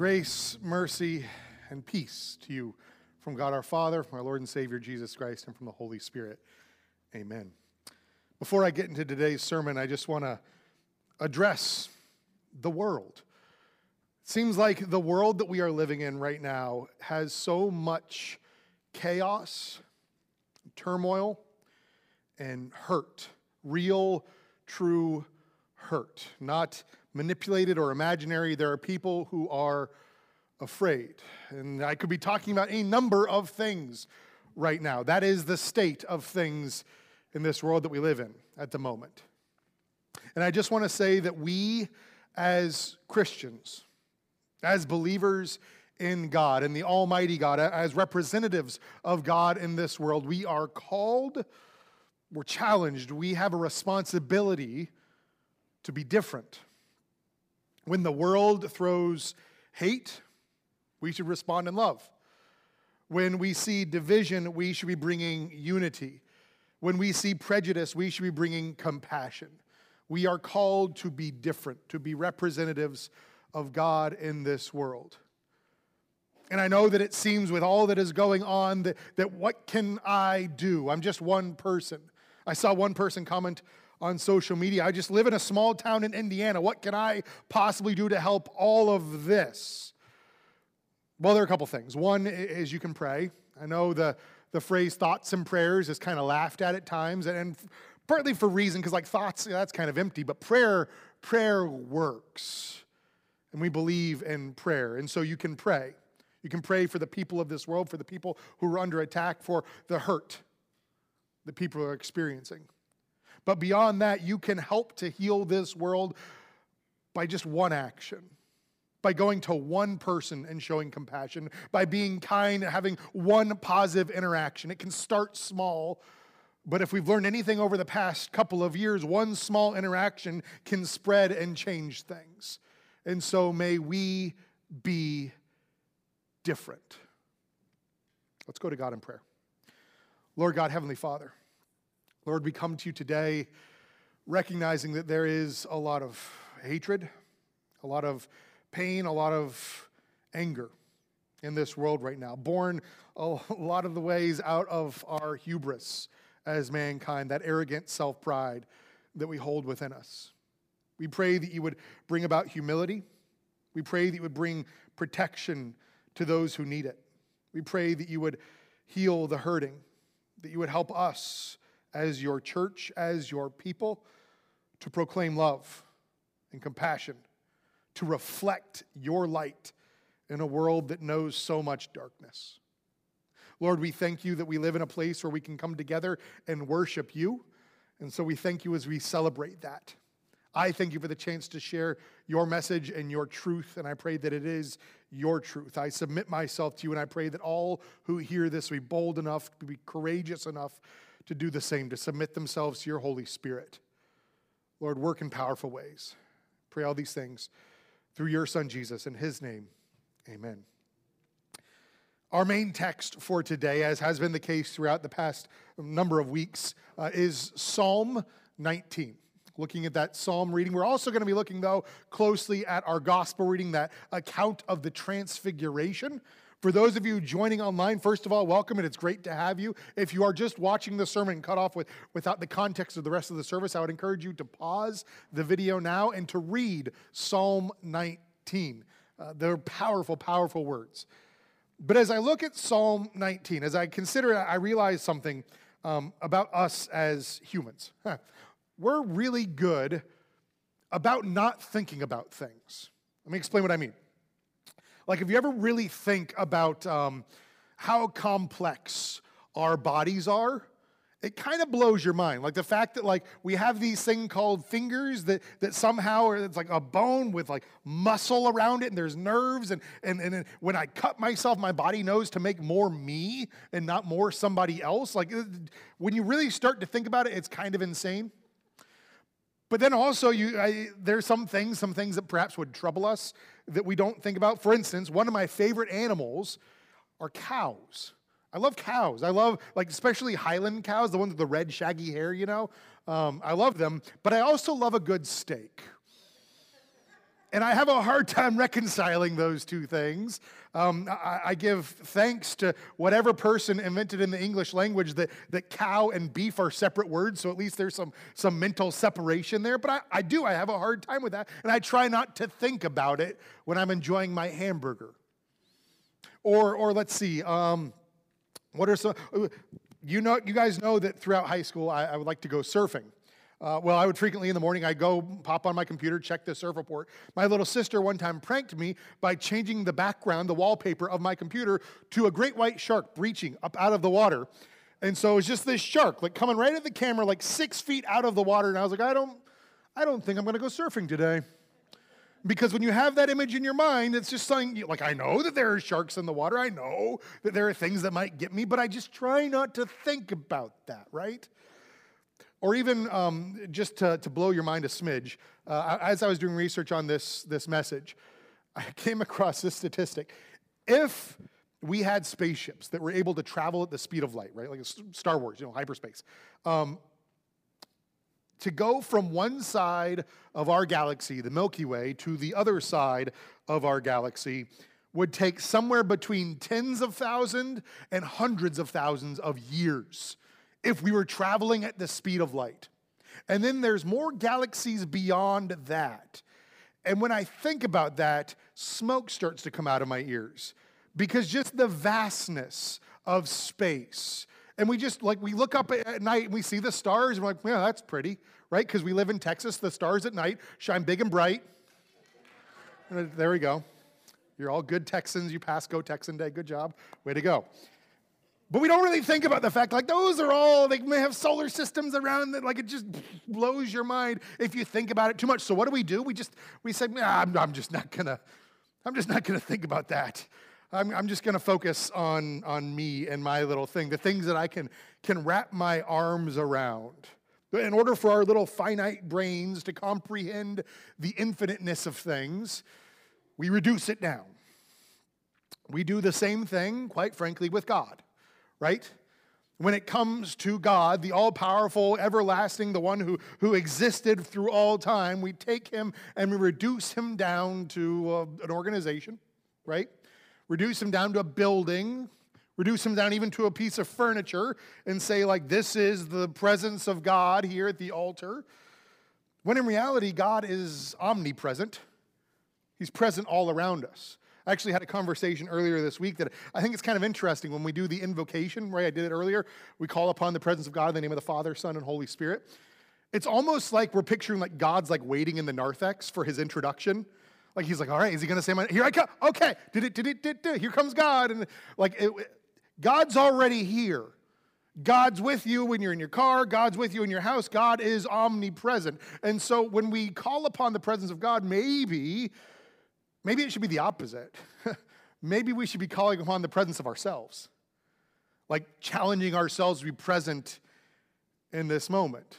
Grace, mercy, and peace to you from God our Father, from our Lord and Savior Jesus Christ, and from the Holy Spirit. Amen. Before I get into today's sermon, I just want to address the world. It seems like the world that we are living in right now has so much chaos, turmoil, and hurt. Real, true hurt. Not manipulated or imaginary. There are people who are afraid. And I could be talking about a number of things right now. That is the state of things in this world that we live in at the moment. And I just want to say that we, as Christians, as believers in God, in the Almighty God, as representatives of God in this world, we are called, we're challenged, we have a responsibility to be different. When the world throws hate, we should respond in love. When we see division, we should be bringing unity. When we see prejudice, we should be bringing compassion. We are called to be different, to be representatives of God in this world. And I know that it seems with all that is going on that, that what can I do? I'm just one person. I saw one person comment on social media. I just live in a small town in Indiana. What can I possibly do to help all of this? Well, there are a couple things. One is you can pray. I know the, the phrase thoughts and prayers is kind of laughed at at times, and partly for reason, because like thoughts, that's kind of empty, but prayer, prayer works. And we believe in prayer. And so you can pray. You can pray for the people of this world, for the people who are under attack, for the hurt that people are experiencing. But beyond that, you can help to heal this world by just one action. By going to one person and showing compassion, by being kind, having one positive interaction. It can start small, but if we've learned anything over the past couple of years, one small interaction can spread and change things. And so may we be different. Let's go to God in prayer. Lord God, Heavenly Father, Lord, we come to you today recognizing that there is a lot of hatred, a lot of pain, a lot of anger in this world right now, born a lot of the ways out of our hubris as mankind, that arrogant self pride that we hold within us. We pray that you would bring about humility. We pray that you would bring protection to those who need it. We pray that you would heal the hurting, that you would help us as your church, as your people, to proclaim love and compassion, to reflect your light in a world that knows so much darkness. Lord, we thank you that we live in a place where we can come together and worship you. And so we thank you as we celebrate that. I thank you for the chance to share your message and your truth, and I pray that it is your truth. I submit myself to you, and I pray that all who hear this will be bold enough, be courageous enough to do the same, to submit themselves to your Holy Spirit. Lord, work in powerful ways. Pray all these things through your Son, Jesus. In his name, amen. Our main text for today, as has been the case throughout the past number of weeks, uh, is Psalm 19 looking at that psalm reading. We're also going to be looking, though, closely at our gospel reading, that account of the transfiguration. For those of you joining online, first of all, welcome and it's great to have you. If you are just watching the sermon cut off with, without the context of the rest of the service, I would encourage you to pause the video now and to read Psalm 19. Uh, they're powerful, powerful words. But as I look at Psalm 19, as I consider it, I realize something um, about us as humans. We're really good about not thinking about things. Let me explain what I mean. Like, if you ever really think about um, how complex our bodies are, it kind of blows your mind. Like the fact that like we have these thing called fingers that that somehow it's like a bone with like muscle around it and there's nerves and and and when I cut myself, my body knows to make more me and not more somebody else. Like when you really start to think about it, it's kind of insane. But then also, you, I, there's some things, some things that perhaps would trouble us that we don't think about. For instance, one of my favorite animals are cows. I love cows. I love, like, especially Highland cows, the ones with the red, shaggy hair, you know. Um, I love them. But I also love a good steak. And I have a hard time reconciling those two things. Um, I, I, give thanks to whatever person invented in the English language that, that cow and beef are separate words, so at least there's some, some mental separation there. But I, I do, I have a hard time with that, and I try not to think about it when I'm enjoying my hamburger. Or, or let's see, um, what are some, you know, you guys know that throughout high school I, I would like to go surfing. Uh, well, I would frequently in the morning, I'd go pop on my computer, check the surf report. My little sister one time pranked me by changing the background, the wallpaper of my computer to a great white shark breaching up out of the water. And so it was just this shark, like coming right at the camera, like six feet out of the water. And I was like, I don't, I don't think I'm going to go surfing today. Because when you have that image in your mind, it's just something like, I know that there are sharks in the water. I know that there are things that might get me, but I just try not to think about that, right? Or even um, just to, to blow your mind a smidge, uh, as I was doing research on this, this message, I came across this statistic. If we had spaceships that were able to travel at the speed of light, right, like Star Wars, you know, hyperspace, um, to go from one side of our galaxy, the Milky Way, to the other side of our galaxy would take somewhere between tens of thousands and hundreds of thousands of years if we were traveling at the speed of light. And then there's more galaxies beyond that. And when I think about that, smoke starts to come out of my ears because just the vastness of space. And we just like, we look up at night and we see the stars and we're like, yeah, that's pretty, right? Because we live in Texas, the stars at night shine big and bright. There we go. You're all good Texans. You passed Go Texan Day. Good job. Way to go. But we don't really think about the fact like those are all they may have solar systems around that like it just blows your mind if you think about it too much. So what do we do? We just we say, nah, I'm, I'm just not gonna I'm just not gonna think about that. I'm, I'm just gonna focus on on me and my little thing, the things that I can can wrap my arms around. In order for our little finite brains to comprehend the infiniteness of things, we reduce it down. We do the same thing, quite frankly, with God right? When it comes to God, the all powerful, everlasting, the one who, who existed through all time, we take him and we reduce him down to uh, an organization, right? Reduce him down to a building, reduce him down even to a piece of furniture, and say, like, this is the presence of God here at the altar. When in reality, God is omnipresent, He's present all around us. Actually had a conversation earlier this week that I think it's kind of interesting when we do the invocation, right? I did it earlier. We call upon the presence of God in the name of the Father, Son, and Holy Spirit. It's almost like we're picturing like God's like waiting in the narthex for his introduction. Like he's like, all right, is he going to say my here I come? Okay, did it, did it, did it, here comes God, and like it, God's already here. God's with you when you're in your car. God's with you in your house. God is omnipresent. And so when we call upon the presence of God, maybe Maybe it should be the opposite. Maybe we should be calling upon the presence of ourselves, like challenging ourselves to be present in this moment.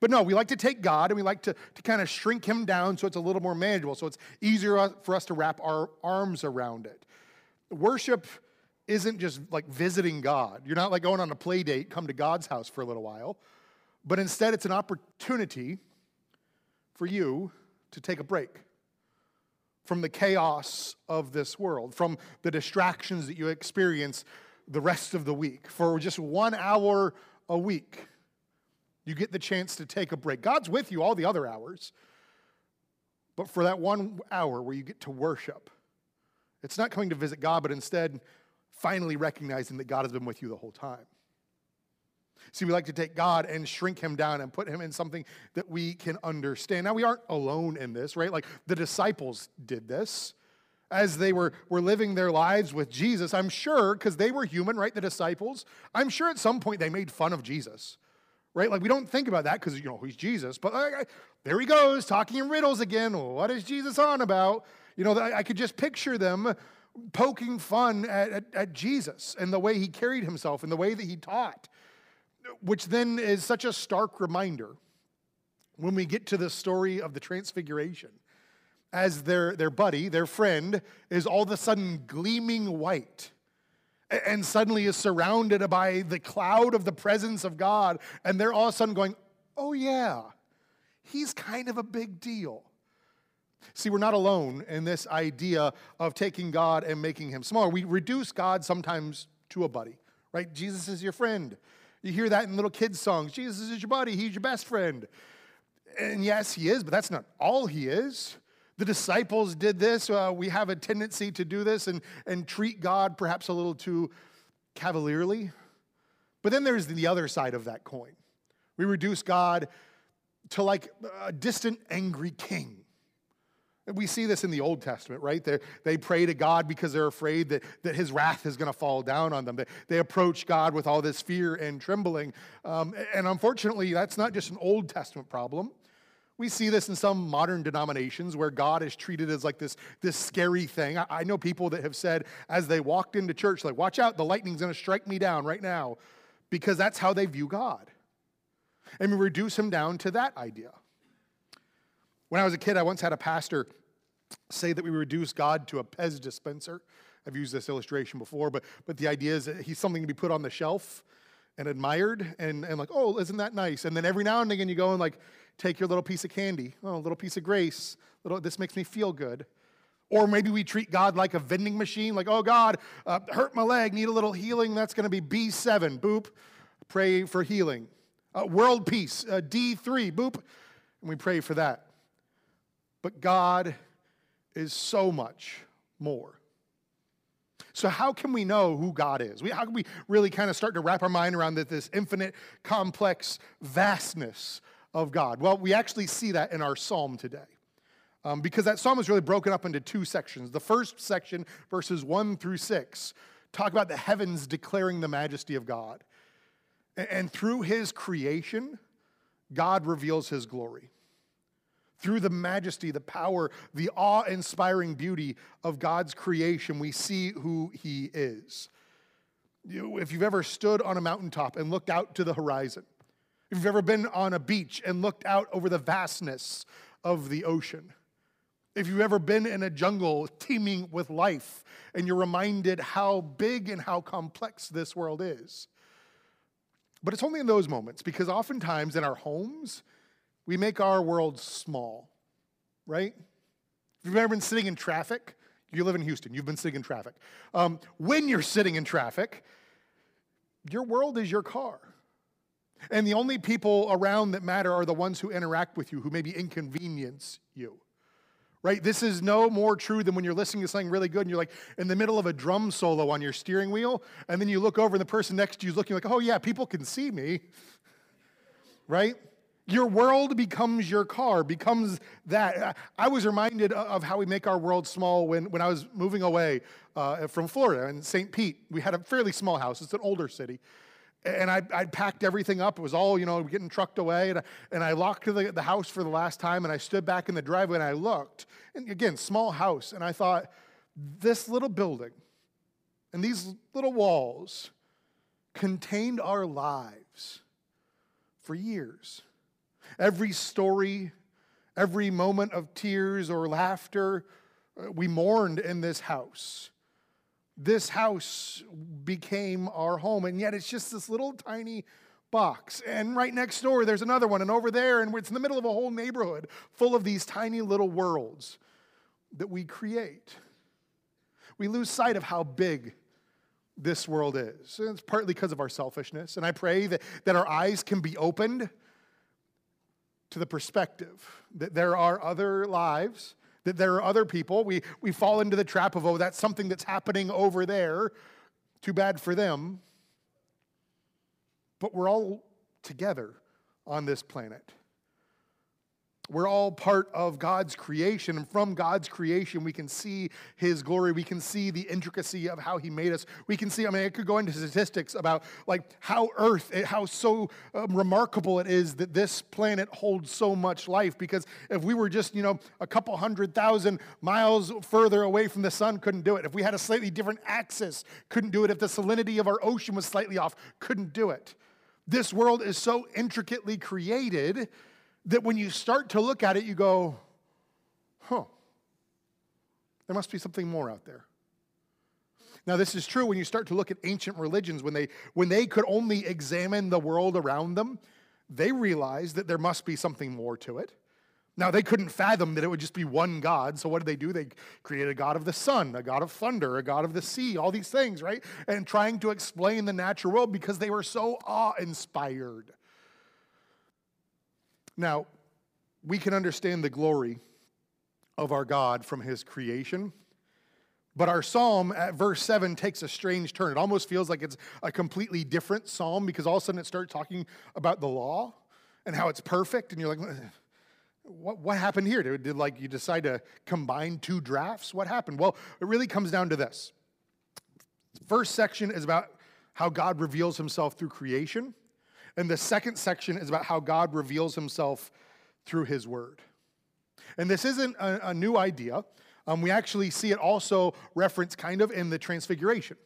But no, we like to take God and we like to, to kind of shrink him down so it's a little more manageable, so it's easier for us to wrap our arms around it. Worship isn't just like visiting God. You're not like going on a play date, come to God's house for a little while, but instead it's an opportunity for you to take a break from the chaos of this world, from the distractions that you experience the rest of the week. For just one hour a week, you get the chance to take a break. God's with you all the other hours, but for that one hour where you get to worship, it's not coming to visit God, but instead finally recognizing that God has been with you the whole time. See, we like to take God and shrink him down and put him in something that we can understand. Now, we aren't alone in this, right? Like the disciples did this as they were, were living their lives with Jesus. I'm sure, because they were human, right? The disciples, I'm sure at some point they made fun of Jesus, right? Like we don't think about that because, you know, he's Jesus. But uh, there he goes, talking in riddles again. What is Jesus on about? You know, I, I could just picture them poking fun at, at, at Jesus and the way he carried himself and the way that he taught which then is such a stark reminder when we get to the story of the transfiguration as their, their buddy, their friend, is all of a sudden gleaming white and suddenly is surrounded by the cloud of the presence of God. And they're all of a sudden going, oh, yeah, he's kind of a big deal. See, we're not alone in this idea of taking God and making him smaller. We reduce God sometimes to a buddy, right? Jesus is your friend. You hear that in little kids' songs Jesus is your buddy, he's your best friend. And yes, he is, but that's not all he is. The disciples did this. Uh, we have a tendency to do this and, and treat God perhaps a little too cavalierly. But then there's the other side of that coin. We reduce God to like a distant, angry king. We see this in the Old Testament, right? They, they pray to God because they're afraid that, that his wrath is going to fall down on them. They, they approach God with all this fear and trembling. Um, and unfortunately, that's not just an Old Testament problem. We see this in some modern denominations where God is treated as like this, this scary thing. I, I know people that have said as they walked into church, like, watch out, the lightning's going to strike me down right now, because that's how they view God. And we reduce him down to that idea. When I was a kid, I once had a pastor say that we reduce God to a Pez dispenser. I've used this illustration before, but, but the idea is that he's something to be put on the shelf and admired and, and like, oh, isn't that nice? And then every now and again you go and like take your little piece of candy, oh, a little piece of grace, little, this makes me feel good. Or maybe we treat God like a vending machine, like, oh, God, uh, hurt my leg, need a little healing. That's going to be B7, boop, pray for healing. Uh, world peace, uh, D3, boop, and we pray for that. But God is so much more. So, how can we know who God is? We, how can we really kind of start to wrap our mind around this, this infinite, complex vastness of God? Well, we actually see that in our psalm today. Um, because that psalm is really broken up into two sections. The first section, verses one through six, talk about the heavens declaring the majesty of God. And, and through his creation, God reveals his glory through the majesty, the power, the awe inspiring beauty of God's creation, we see who He is. if you've ever stood on a mountaintop and looked out to the horizon, if you've ever been on a beach and looked out over the vastness of the ocean, if you've ever been in a jungle teeming with life and you're reminded how big and how complex this world is. But it's only in those moments because oftentimes in our homes, we make our world small, right? If you've ever been sitting in traffic, you live in Houston, you've been sitting in traffic. Um, when you're sitting in traffic, your world is your car. And the only people around that matter are the ones who interact with you, who maybe inconvenience you. Right? This is no more true than when you're listening to something really good and you're like in the middle of a drum solo on your steering wheel, and then you look over and the person next to you is looking like, oh, yeah, people can see me. Right? Your world becomes your car, becomes that. I was reminded of how we make our world small when, when I was moving away uh, from Florida in St. Pete. We had a fairly small house, it's an older city. And I, I packed everything up. It was all, you know, getting trucked away. And I, and I locked the, the house for the last time. And I stood back in the driveway and I looked. And again, small house. And I thought, this little building and these little walls contained our lives for years. Every story, every moment of tears or laughter, uh, we mourned in this house. This house became our home, and yet it's just this little tiny box. And right next door, there's another one, and over there, and it's in the middle of a whole neighborhood full of these tiny little worlds that we create. We lose sight of how big this world is. And it's partly because of our selfishness. And I pray that, that our eyes can be opened to the perspective that there are other lives, that there are other people. We, we fall into the trap of, oh, that's something that's happening over there. Too bad for them. But we're all together on this planet. We're all part of God's creation, and from God's creation, we can see His glory. We can see the intricacy of how He made us. We can see, I mean, I could go into statistics about like how Earth, eh, how so um, remarkable it is that this planet holds so much life. Because if we were just, you know, a couple hundred thousand miles further away from the sun, couldn't do it. If we had a slightly different axis, couldn't do it. If the salinity of our ocean was slightly off, couldn't do it. This world is so intricately created that when you start to look at it, you go, huh, there must be something more out there. Now, this is true when you start to look at ancient religions, when they, when they could only examine the world around them, they realized that there must be something more to it. Now, they couldn't fathom that it would just be one God. So, what did they do? They created a God of the sun, a God of thunder, a God of the sea, all these things, right? And trying to explain the natural world because they were so awe inspired. Now, we can understand the glory of our God from his creation. But our psalm at verse 7 takes a strange turn. It almost feels like it's a completely different psalm because all of a sudden it starts talking about the law and how it's perfect. And you're like, what, what happened here? Did, did like you decide to combine two drafts? What happened? Well, it really comes down to this. First section is about how God reveals himself through creation. And the second section is about how God reveals himself through his word. And this isn't a, a new idea. Um, we actually see it also referenced kind of in the transfiguration.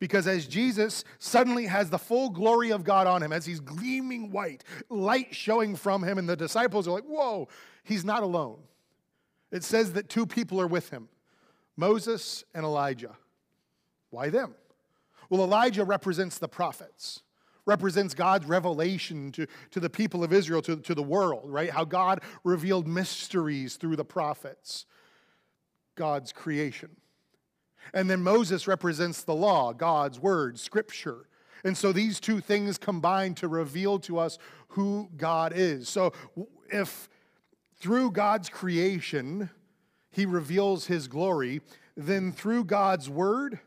Because as Jesus suddenly has the full glory of God on him, as he's gleaming white, light showing from him, and the disciples are like, whoa, he's not alone. It says that two people are with him Moses and Elijah. Why them? Well, Elijah represents the prophets, represents God's revelation to, to the people of Israel, to, to the world, right? How God revealed mysteries through the prophets, God's creation. And then Moses represents the law, God's word, scripture. And so these two things combine to reveal to us who God is. So if through God's creation he reveals his glory, then through God's word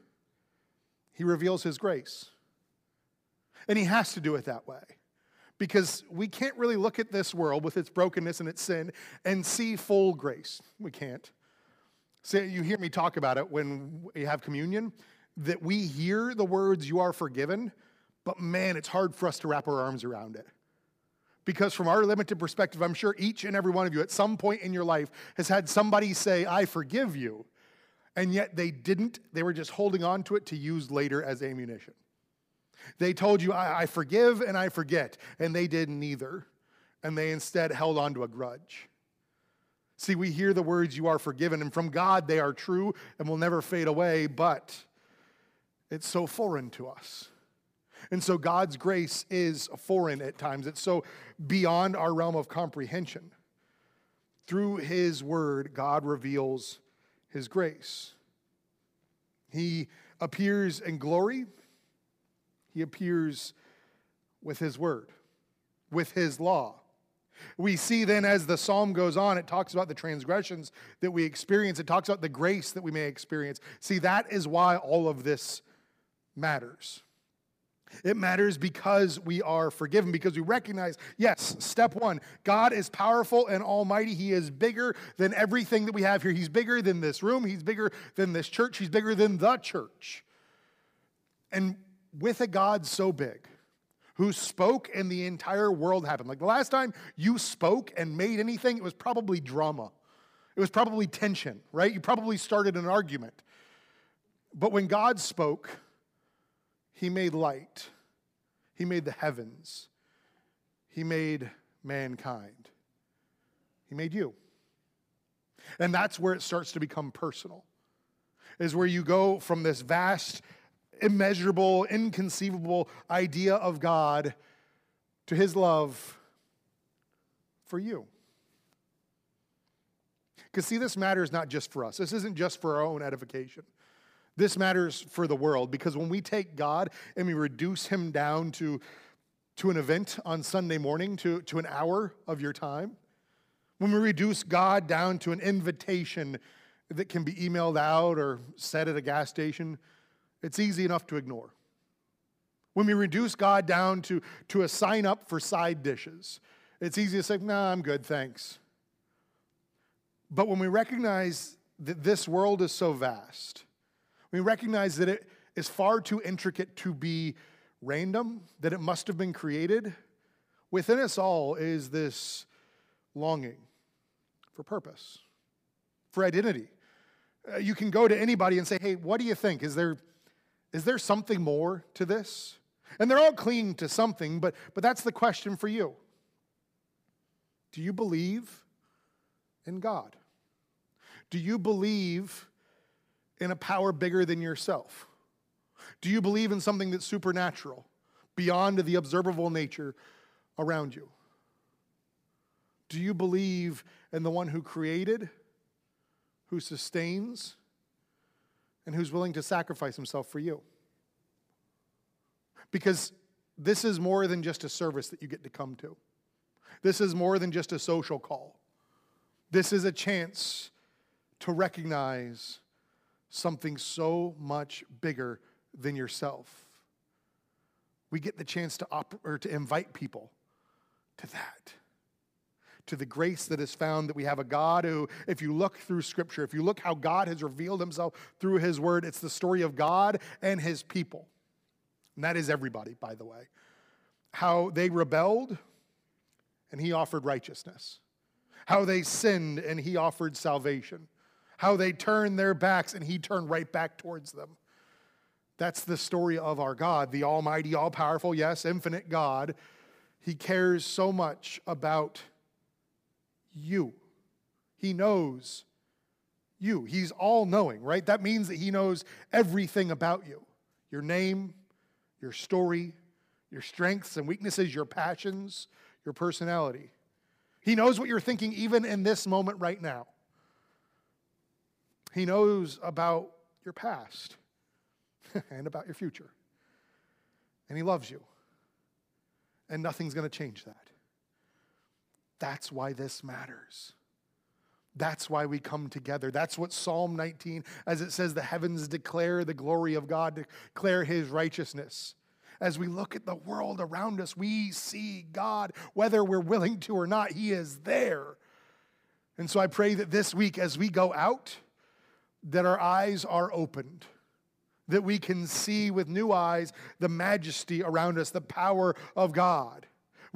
he reveals his grace. And he has to do it that way because we can't really look at this world with its brokenness and its sin and see full grace. We can't. So you hear me talk about it when we have communion, that we hear the words, you are forgiven, but man, it's hard for us to wrap our arms around it. Because from our limited perspective, I'm sure each and every one of you at some point in your life has had somebody say, I forgive you. And yet they didn't. They were just holding on to it to use later as ammunition. They told you, I, I forgive and I forget. And they didn't neither. And they instead held on to a grudge. See, we hear the words, you are forgiven, and from God they are true and will never fade away, but it's so foreign to us. And so God's grace is foreign at times, it's so beyond our realm of comprehension. Through His word, God reveals His grace. He appears in glory, He appears with His word, with His law. We see then as the psalm goes on, it talks about the transgressions that we experience, it talks about the grace that we may experience. See, that is why all of this matters. It matters because we are forgiven, because we recognize, yes, step one, God is powerful and almighty. He is bigger than everything that we have here. He's bigger than this room, He's bigger than this church, He's bigger than the church. And with a God so big, who spoke and the entire world happened. Like the last time you spoke and made anything, it was probably drama. It was probably tension, right? You probably started an argument. But when God spoke, He made light, He made the heavens, He made mankind, He made you. And that's where it starts to become personal, is where you go from this vast immeasurable, inconceivable idea of God to his love for you. Because, see, this matters not just for us, this isn't just for our own edification. This matters for the world because when we take God and we reduce him down to, to an event on Sunday morning, to, to an hour of your time, when we reduce God down to an invitation that can be emailed out or said at a gas station, it's easy enough to ignore. When we reduce God down to, to a sign up for side dishes, it's easy to say, nah, I'm good, thanks. But when we recognize that this world is so vast, we recognize that it is far too intricate to be random, that it must have been created, within us all is this longing for purpose, for identity. Uh, you can go to anybody and say, hey, what do you think? Is there is there something more to this? And they're all clinging to something, but, but that's the question for you. Do you believe in God? Do you believe in a power bigger than yourself? Do you believe in something that's supernatural, beyond the observable nature around you? Do you believe in the one who created, who sustains, and who's willing to sacrifice himself for you? Because this is more than just a service that you get to come to. This is more than just a social call. This is a chance to recognize something so much bigger than yourself. We get the chance to op- or to invite people to that. To the grace that is found that we have a God who, if you look through Scripture, if you look how God has revealed Himself through His Word, it's the story of God and His people. And that is everybody, by the way. How they rebelled and He offered righteousness. How they sinned and He offered salvation. How they turned their backs and He turned right back towards them. That's the story of our God, the Almighty, all powerful, yes, infinite God. He cares so much about you. He knows you. He's all knowing, right? That means that He knows everything about you your name, your story, your strengths and weaknesses, your passions, your personality. He knows what you're thinking even in this moment right now. He knows about your past and about your future. And He loves you. And nothing's going to change that. That's why this matters. That's why we come together. That's what Psalm 19, as it says, the heavens declare the glory of God, declare his righteousness. As we look at the world around us, we see God, whether we're willing to or not, he is there. And so I pray that this week, as we go out, that our eyes are opened, that we can see with new eyes the majesty around us, the power of God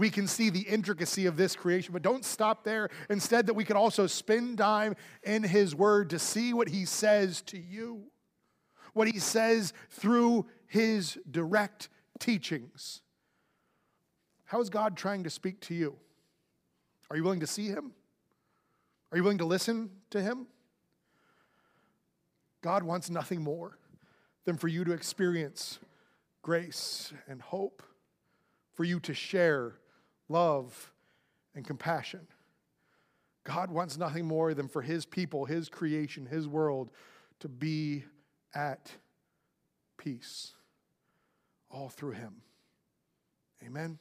we can see the intricacy of this creation, but don't stop there. Instead, that we could also spend time in His Word to see what He says to you, what He says through His direct teachings. How is God trying to speak to you? Are you willing to see Him? Are you willing to listen to Him? God wants nothing more than for you to experience grace and hope, for you to share love, and compassion. God wants nothing more than for his people, his creation, his world to be at peace all through him. Amen.